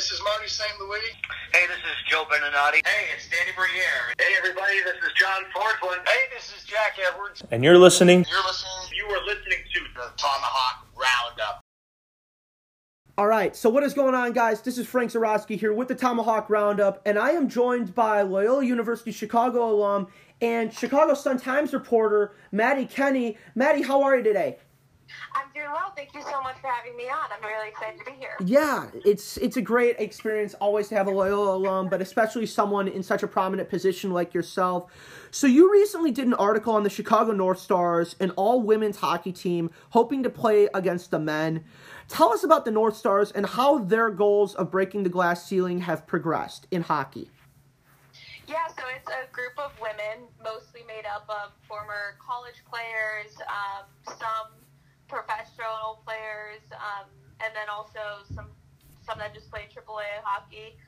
this is Marty St. Louis. Hey, this is Joe Beninati. Hey, it's Danny Briere. Hey, everybody, this is John Forslund. Hey, this is Jack Edwards. And you're listening. You're listening. You are listening to the Tomahawk Roundup. All right, so what is going on, guys? This is Frank Zarowski here with the Tomahawk Roundup, and I am joined by Loyola University Chicago alum and Chicago Sun Times reporter Maddie Kenney. Maddie, how are you today? I'm doing well. Thank you so much for having me on. I'm really excited to be here. Yeah, it's it's a great experience always to have a Loyola alum, but especially someone in such a prominent position like yourself. So you recently did an article on the Chicago North Stars, an all women's hockey team hoping to play against the men. Tell us about the North Stars and how their goals of breaking the glass ceiling have progressed in hockey. Yeah, so it's a group of women, mostly made up of former college players, um, some professional players, um, and then also some some that just play AAA hockey.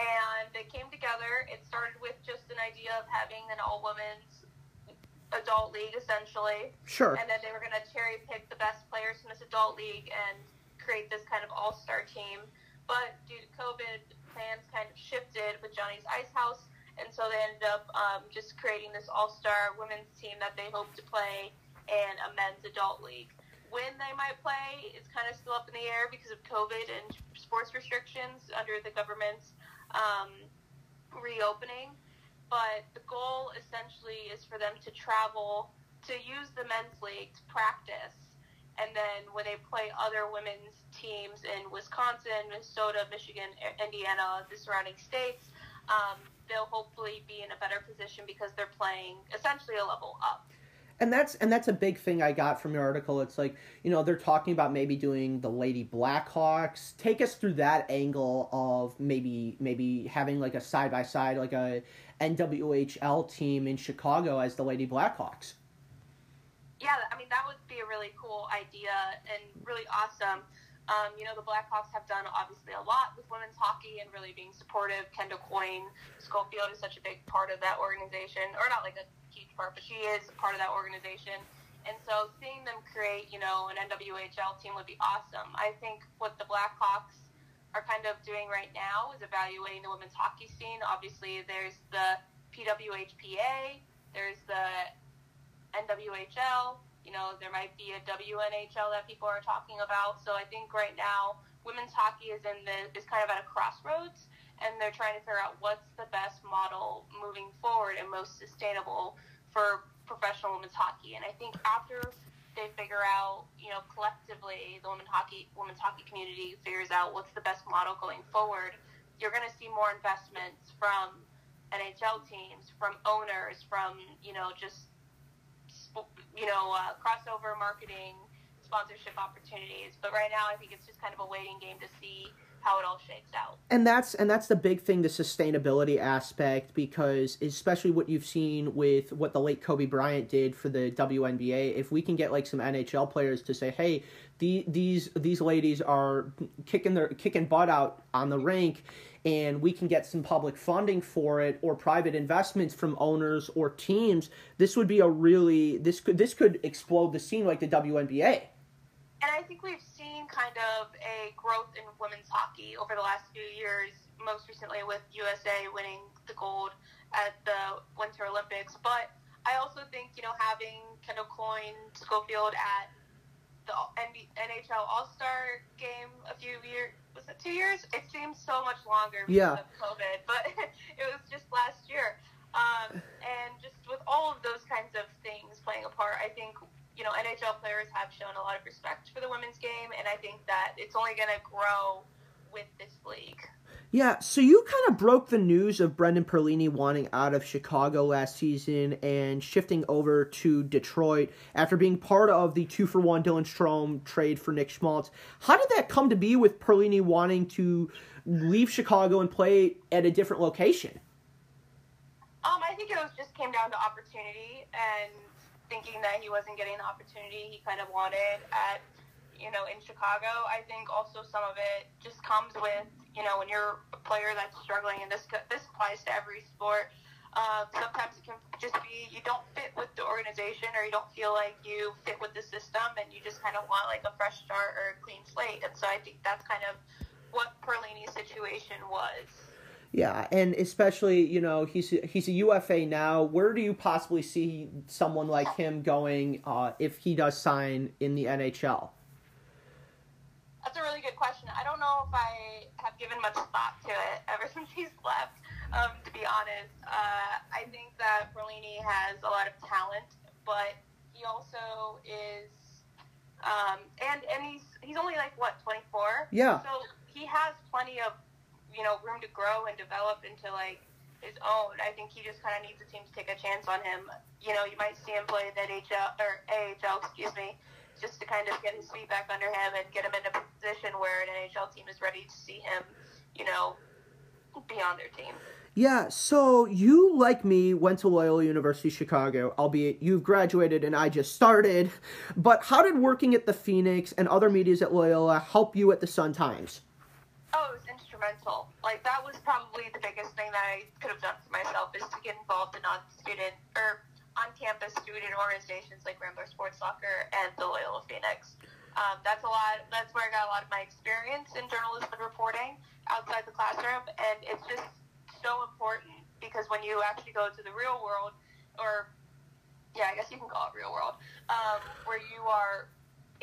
And they came together. It started with just an idea of having an all women's adult league, essentially. Sure. And then they were going to cherry pick the best players from this adult league and create this kind of all star team. But due to COVID, plans kind of shifted with Johnny's Ice House. And so they ended up um, just creating this all star women's team that they hope to play in a men's adult league when they might play is kind of still up in the air because of COVID and sports restrictions under the government's um, reopening. But the goal essentially is for them to travel to use the men's league to practice. And then when they play other women's teams in Wisconsin, Minnesota, Michigan, Indiana, the surrounding states, um, they'll hopefully be in a better position because they're playing essentially a level up and that's and that's a big thing I got from your article. It's like you know they're talking about maybe doing the Lady Blackhawks. Take us through that angle of maybe maybe having like a side by side like a NWHL team in Chicago as the Lady Blackhawks. Yeah, I mean that would be a really cool idea and really awesome. Um, you know, the Blackhawks have done obviously a lot with women's hockey and really being supportive. Kendall Coyne, Schofield is such a big part of that organization, or not like a huge part, but she is part of that organization. And so seeing them create, you know, an NWHL team would be awesome. I think what the Blackhawks are kind of doing right now is evaluating the women's hockey scene. Obviously, there's the PWHPA, there's the NWHL, you know, there might be a WNHL that people are talking about. So I think right now women's hockey is in the is kind of at a crossroads, and they're trying to figure out what's the best model moving forward and most sustainable for professional women's hockey. And I think after they figure out, you know, collectively the women's hockey women's hockey community figures out what's the best model going forward, you're going to see more investments from NHL teams, from owners, from you know just you know, uh, crossover marketing, sponsorship opportunities. But right now, I think it's just kind of a waiting game to see how it all shakes out. And that's and that's the big thing, the sustainability aspect, because especially what you've seen with what the late Kobe Bryant did for the WNBA. If we can get like some NHL players to say, "Hey, the, these these ladies are kicking their kicking butt out on the rink," and we can get some public funding for it or private investments from owners or teams, this would be a really this could this could explode the scene like the WNBA. And I think we've seen kind of a growth in women's hockey over the last few years, most recently with USA winning the gold at the Winter Olympics. But I also think, you know, having Kendall Coyne, Schofield at the NHL All Star game a few years was it two years? It seems so much longer because yeah. of COVID, but it was just last year. Um, and just with all of those kinds of things playing a part, I think you know NHL players have shown a lot of respect for the women's game, and I think that it's only going to grow with this league. Yeah, so you kind of broke the news of Brendan Perlini wanting out of Chicago last season and shifting over to Detroit after being part of the two for one Dylan Strome trade for Nick Schmaltz. How did that come to be with Perlini wanting to leave Chicago and play at a different location? Um, I think it was just came down to opportunity and thinking that he wasn't getting the opportunity he kind of wanted at you know in Chicago. I think also some of it just comes with you know, when you're a player that's struggling, and this this applies to every sport. Uh, sometimes it can just be you don't fit with the organization, or you don't feel like you fit with the system, and you just kind of want like a fresh start or a clean slate. And so I think that's kind of what Perlini's situation was. Yeah, and especially you know he's he's a UFA now. Where do you possibly see someone like him going uh, if he does sign in the NHL? Really good question. I don't know if I have given much thought to it ever since he's left. Um, to be honest, uh, I think that Perlini has a lot of talent, but he also is, um, and and he's he's only like what twenty four. Yeah. So he has plenty of you know room to grow and develop into like his own. I think he just kind of needs a team to take a chance on him. You know, you might see him play the NHL or AHL, excuse me, just to kind of get his feet back under him and get him in a position where an NHL team is ready to see him, you know, be on their team. Yeah, so you, like me, went to Loyola University Chicago, albeit you've graduated and I just started. But how did working at the Phoenix and other medias at Loyola help you at the Sun Times? Oh, it was instrumental. Like that was probably the biggest thing that I could have done for myself is to get involved in on-student or on-campus student organizations like Rambler Sports Soccer and the Loyola Phoenix. Um, that's a lot. That's where I got a lot of my experience in journalism and reporting outside the classroom, and it's just so important because when you actually go to the real world, or yeah, I guess you can call it real world, um, where you are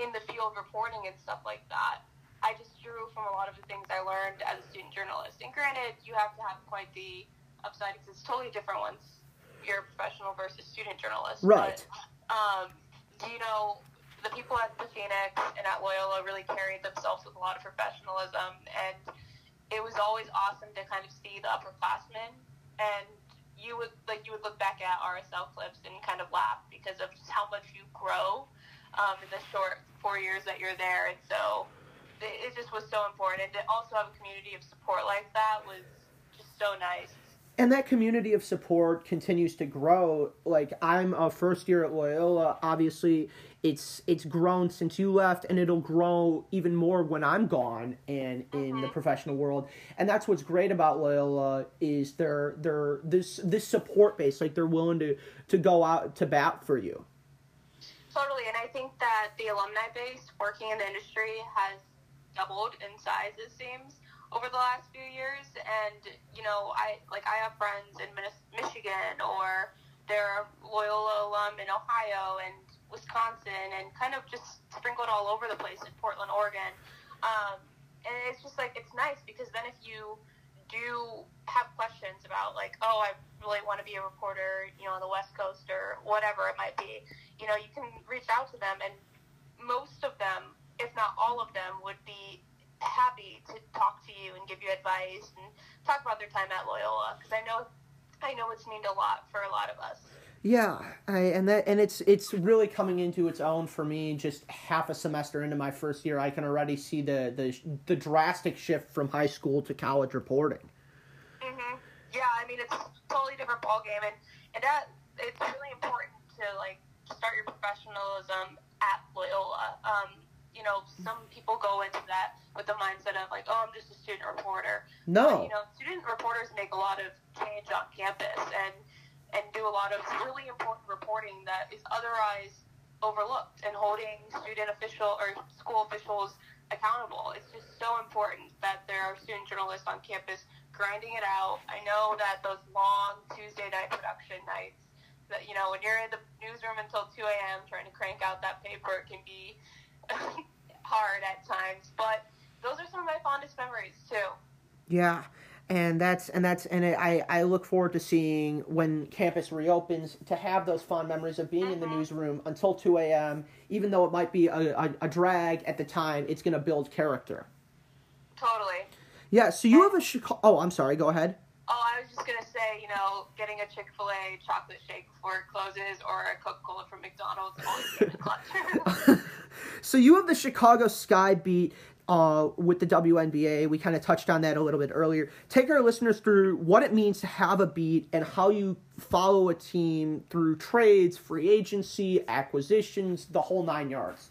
in the field reporting and stuff like that. I just drew from a lot of the things I learned as a student journalist. And granted, you have to have quite the upside because it's totally different once you're a professional versus student journalist. Right. But, um, you know, the people at the Phoenix and at Loyola really carried themselves with a lot of professionalism and it was always awesome to kind of see the upperclassmen and you would like you would look back at RSL clips and kind of laugh because of just how much you grow um, in the short four years that you're there and so it, it just was so important and to also have a community of support like that was just so nice and that community of support continues to grow. Like i'm a first year at loyola. Obviously it's it's grown since you left and it'll grow even more when i'm gone and in the mm-hmm. professional world. And that's what's great about loyola is they're they're this this support base. Like they're willing to to go out to bat for you. Totally. And i think that the alumni base working in the industry has doubled in size it seems over the last few years and you know i like i have friends in michigan or they're loyola alum in ohio and wisconsin and kind of just sprinkled all over the place in portland oregon. Um, and it's just like it's nice because then if you do have questions about like oh i really want to be a reporter you know on the west coast or whatever it might be you know you can reach out to them and most of them if not all of them would be happy to talk to you and give you advice and talk about their time at Loyola because I know I know it's meant a lot for a lot of us. Yeah, I, and that and it's it's really coming into its own for me. Just half a semester into my first year, I can already see the the the drastic shift from high school to college reporting. Mhm. Yeah, I mean it's a totally different ball game, and and that it's really important to like start your professionalism at Loyola. Um, you know, some people go into that with the mindset of like, oh, I'm just a student reporter. No. But, you know, student reporters make a lot of change on campus and and do a lot of really important reporting that is otherwise overlooked and holding student official or school officials accountable. It's just so important that there are student journalists on campus grinding it out. I know that those long Tuesday night production nights that you know when you're in the newsroom until 2 a.m. trying to crank out that paper it can be hard at times, but those are some of my fondest memories too. Yeah, and that's and that's and I I look forward to seeing when campus reopens to have those fond memories of being in the mm-hmm. newsroom until two a.m. Even though it might be a, a, a drag at the time, it's going to build character. Totally. Yeah. So you have a Chicago. Oh, I'm sorry. Go ahead. Oh, I was just gonna say, you know, getting a Chick Fil A chocolate shake before it closes, or a Coca Cola from McDonald's, always clutch. So you have the Chicago Sky beat uh, with the WNBA. We kind of touched on that a little bit earlier. Take our listeners through what it means to have a beat and how you follow a team through trades, free agency, acquisitions, the whole nine yards.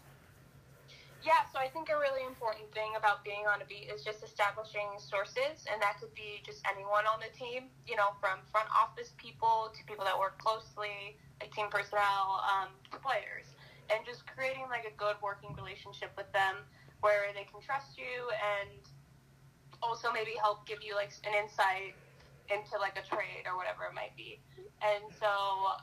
Yeah, so I think a really important thing about being on a beat is just establishing sources, and that could be just anyone on the team, you know, from front office people to people that work closely, like team personnel, um, to players, and just creating like a good working relationship with them where they can trust you and also maybe help give you like an insight into like a trade or whatever it might be. And so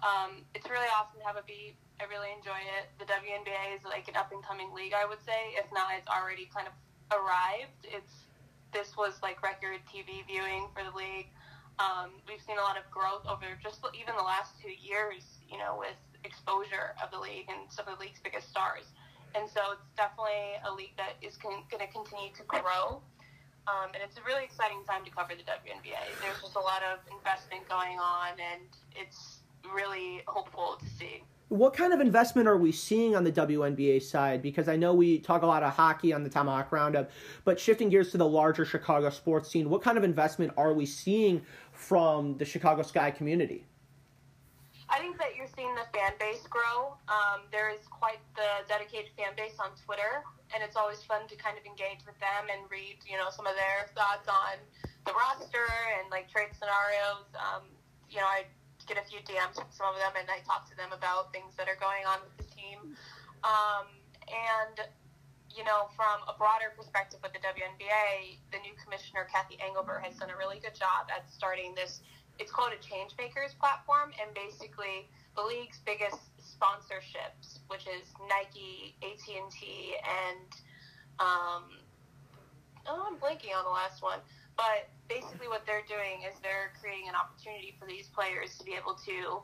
um, it's really awesome to have a beat. I really enjoy it. The WNBA is like an up and coming league, I would say. If not, it's already kind of arrived. It's this was like record TV viewing for the league. Um, we've seen a lot of growth over just even the last two years, you know, with exposure of the league and some of the league's biggest stars. And so it's definitely a league that is con- going to continue to grow. Um, and it's a really exciting time to cover the WNBA. There's just a lot of investment going on, and it's really hopeful to see. What kind of investment are we seeing on the WNBA side? Because I know we talk a lot of hockey on the Tomahawk Roundup, but shifting gears to the larger Chicago sports scene, what kind of investment are we seeing from the Chicago Sky community? I think that you're seeing the fan base grow. Um, there is quite the dedicated fan base on Twitter, and it's always fun to kind of engage with them and read, you know, some of their thoughts on the roster and like trade scenarios. Um, you know, I get a few DMs from some of them, and I talk to them about things that are going on with the team. Um, and you know, from a broader perspective with the WNBA, the new commissioner Cathy Engelbert has done a really good job at starting this. It's called a change makers platform, and basically the league's biggest sponsorships, which is Nike, AT and T, and um, oh, I'm blanking on the last one. But basically, what they're doing is they're creating an opportunity for these players to be able to,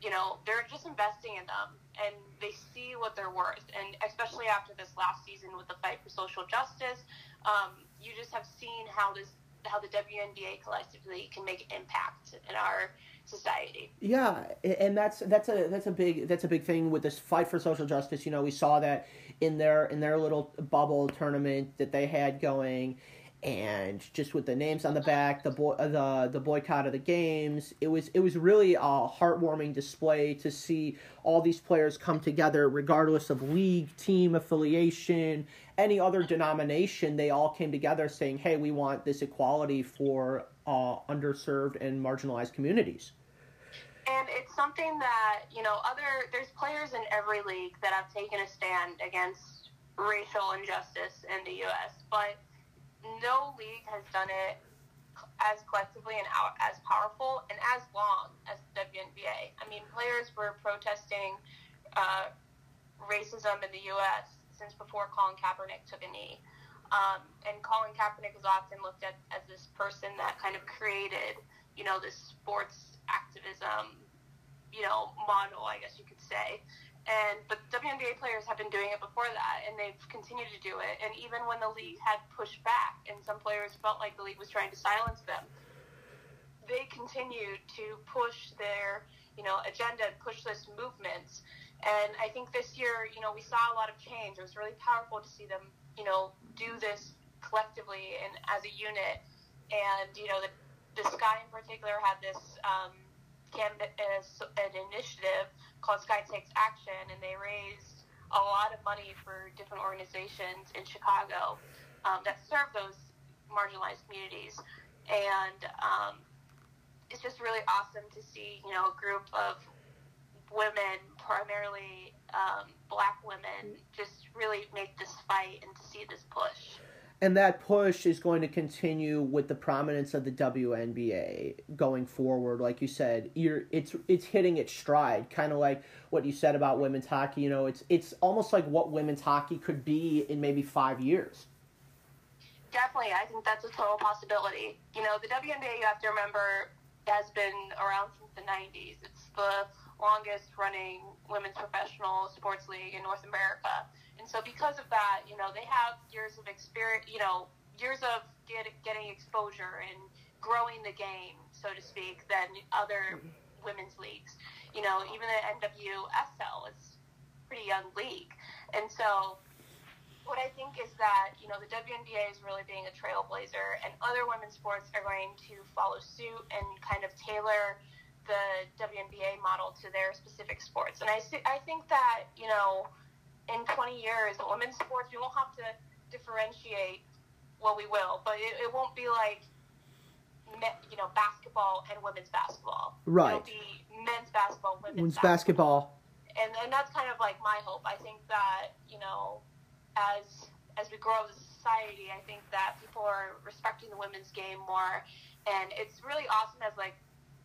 you know, they're just investing in them and they see what they're worth. And especially after this last season with the fight for social justice, um, you just have seen how this how the WNBA collectively can make an impact in our society. Yeah, and that's that's a that's a big that's a big thing with this fight for social justice. You know, we saw that in their in their little bubble tournament that they had going and just with the names on the back, the boy, the the boycott of the games, it was it was really a heartwarming display to see all these players come together, regardless of league, team affiliation, any other denomination. They all came together saying, "Hey, we want this equality for uh, underserved and marginalized communities." And it's something that you know, other there's players in every league that have taken a stand against racial injustice in the U.S., but no league has done it as collectively and as powerful and as long as the WNBA. I mean, players were protesting uh, racism in the U.S. since before Colin Kaepernick took a knee. Um, and Colin Kaepernick is often looked at as this person that kind of created, you know, this sports activism, you know, model, I guess you could say. And but WNBA players have been doing it before that, and they've continued to do it. And even when the league had pushed back, and some players felt like the league was trying to silence them, they continued to push their you know agenda push this movement. And I think this year, you know, we saw a lot of change. It was really powerful to see them, you know, do this collectively and as a unit. And you know, the the Sky in particular had this um, an initiative called Sky Takes Action, and they raised a lot of money for different organizations in Chicago um, that serve those marginalized communities. And um, it's just really awesome to see, you know, a group of women, primarily um, black women, just really make this fight and to see this push and that push is going to continue with the prominence of the WNBA going forward. Like you said, you're it's it's hitting its stride, kind of like what you said about women's hockey. You know, it's it's almost like what women's hockey could be in maybe five years. Definitely, I think that's a total possibility. You know, the WNBA, you have to remember, has been around since the '90s. It's the longest running women's professional sports league in North America and so because of that, you know, they have years of experience, you know, years of get, getting exposure and growing the game, so to speak, than other women's leagues. You know, even the NWSL is pretty young league. And so what I think is that, you know, the WNBA is really being a trailblazer and other women's sports are going to follow suit and kind of tailor the WNBA model to their specific sports. And I, I think that, you know, in 20 years, women's sports, we won't have to differentiate what we will, but it, it won't be like, you know, basketball and women's basketball. Right. It'll be men's basketball, women's, women's basketball. basketball. And, and that's kind of like my hope. I think that, you know, as as we grow as a society, I think that people are respecting the women's game more, and it's really awesome as like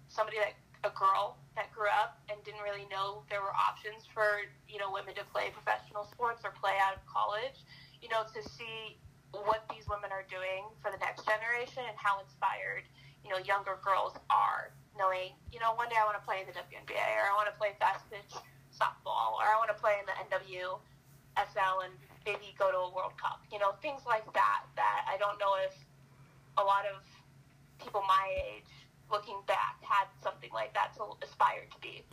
somebody that a girl that grew up and didn't really know there were options for you know women to play professional sports or play out of college. You know, to see what these women are doing for the next generation and how inspired you know younger girls are, knowing you know one day I want to play in the WNBA or I want to play fast pitch softball or I want to play in the NWSL and maybe go to a World Cup. You know, things like that. That I don't know if a lot of people my age looking back had something like that to aspire to be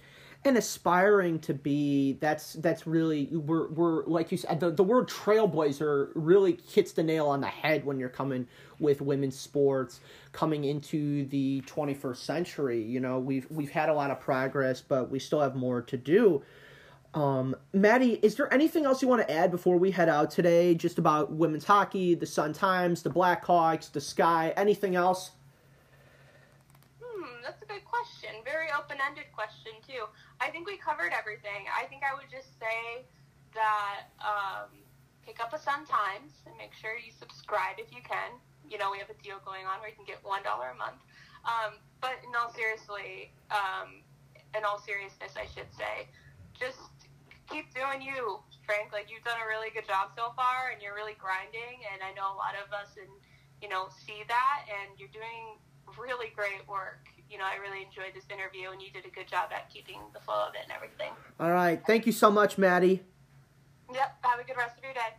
and aspiring to be that's that's really we're we're like you said the, the word trailblazer really hits the nail on the head when you're coming with women's sports coming into the 21st century you know we've we've had a lot of progress but we still have more to do um, Maddie, is there anything else you want to add before we head out today? Just about women's hockey, the Sun Times, the Blackhawks, the Sky, anything else? Hmm, that's a good question. Very open ended question, too. I think we covered everything. I think I would just say that um, pick up a Sun Times and make sure you subscribe if you can. You know, we have a deal going on where you can get $1 a month. Um, but in all seriously, um, in all seriousness, I should say, just keep doing you, Frank. Like you've done a really good job so far, and you're really grinding. And I know a lot of us, and you know, see that, and you're doing really great work you know, I really enjoyed this interview, and you did a good job at keeping the flow of it and everything. All right. Thank you so much, Maddie. Yep. Have a good rest of your day.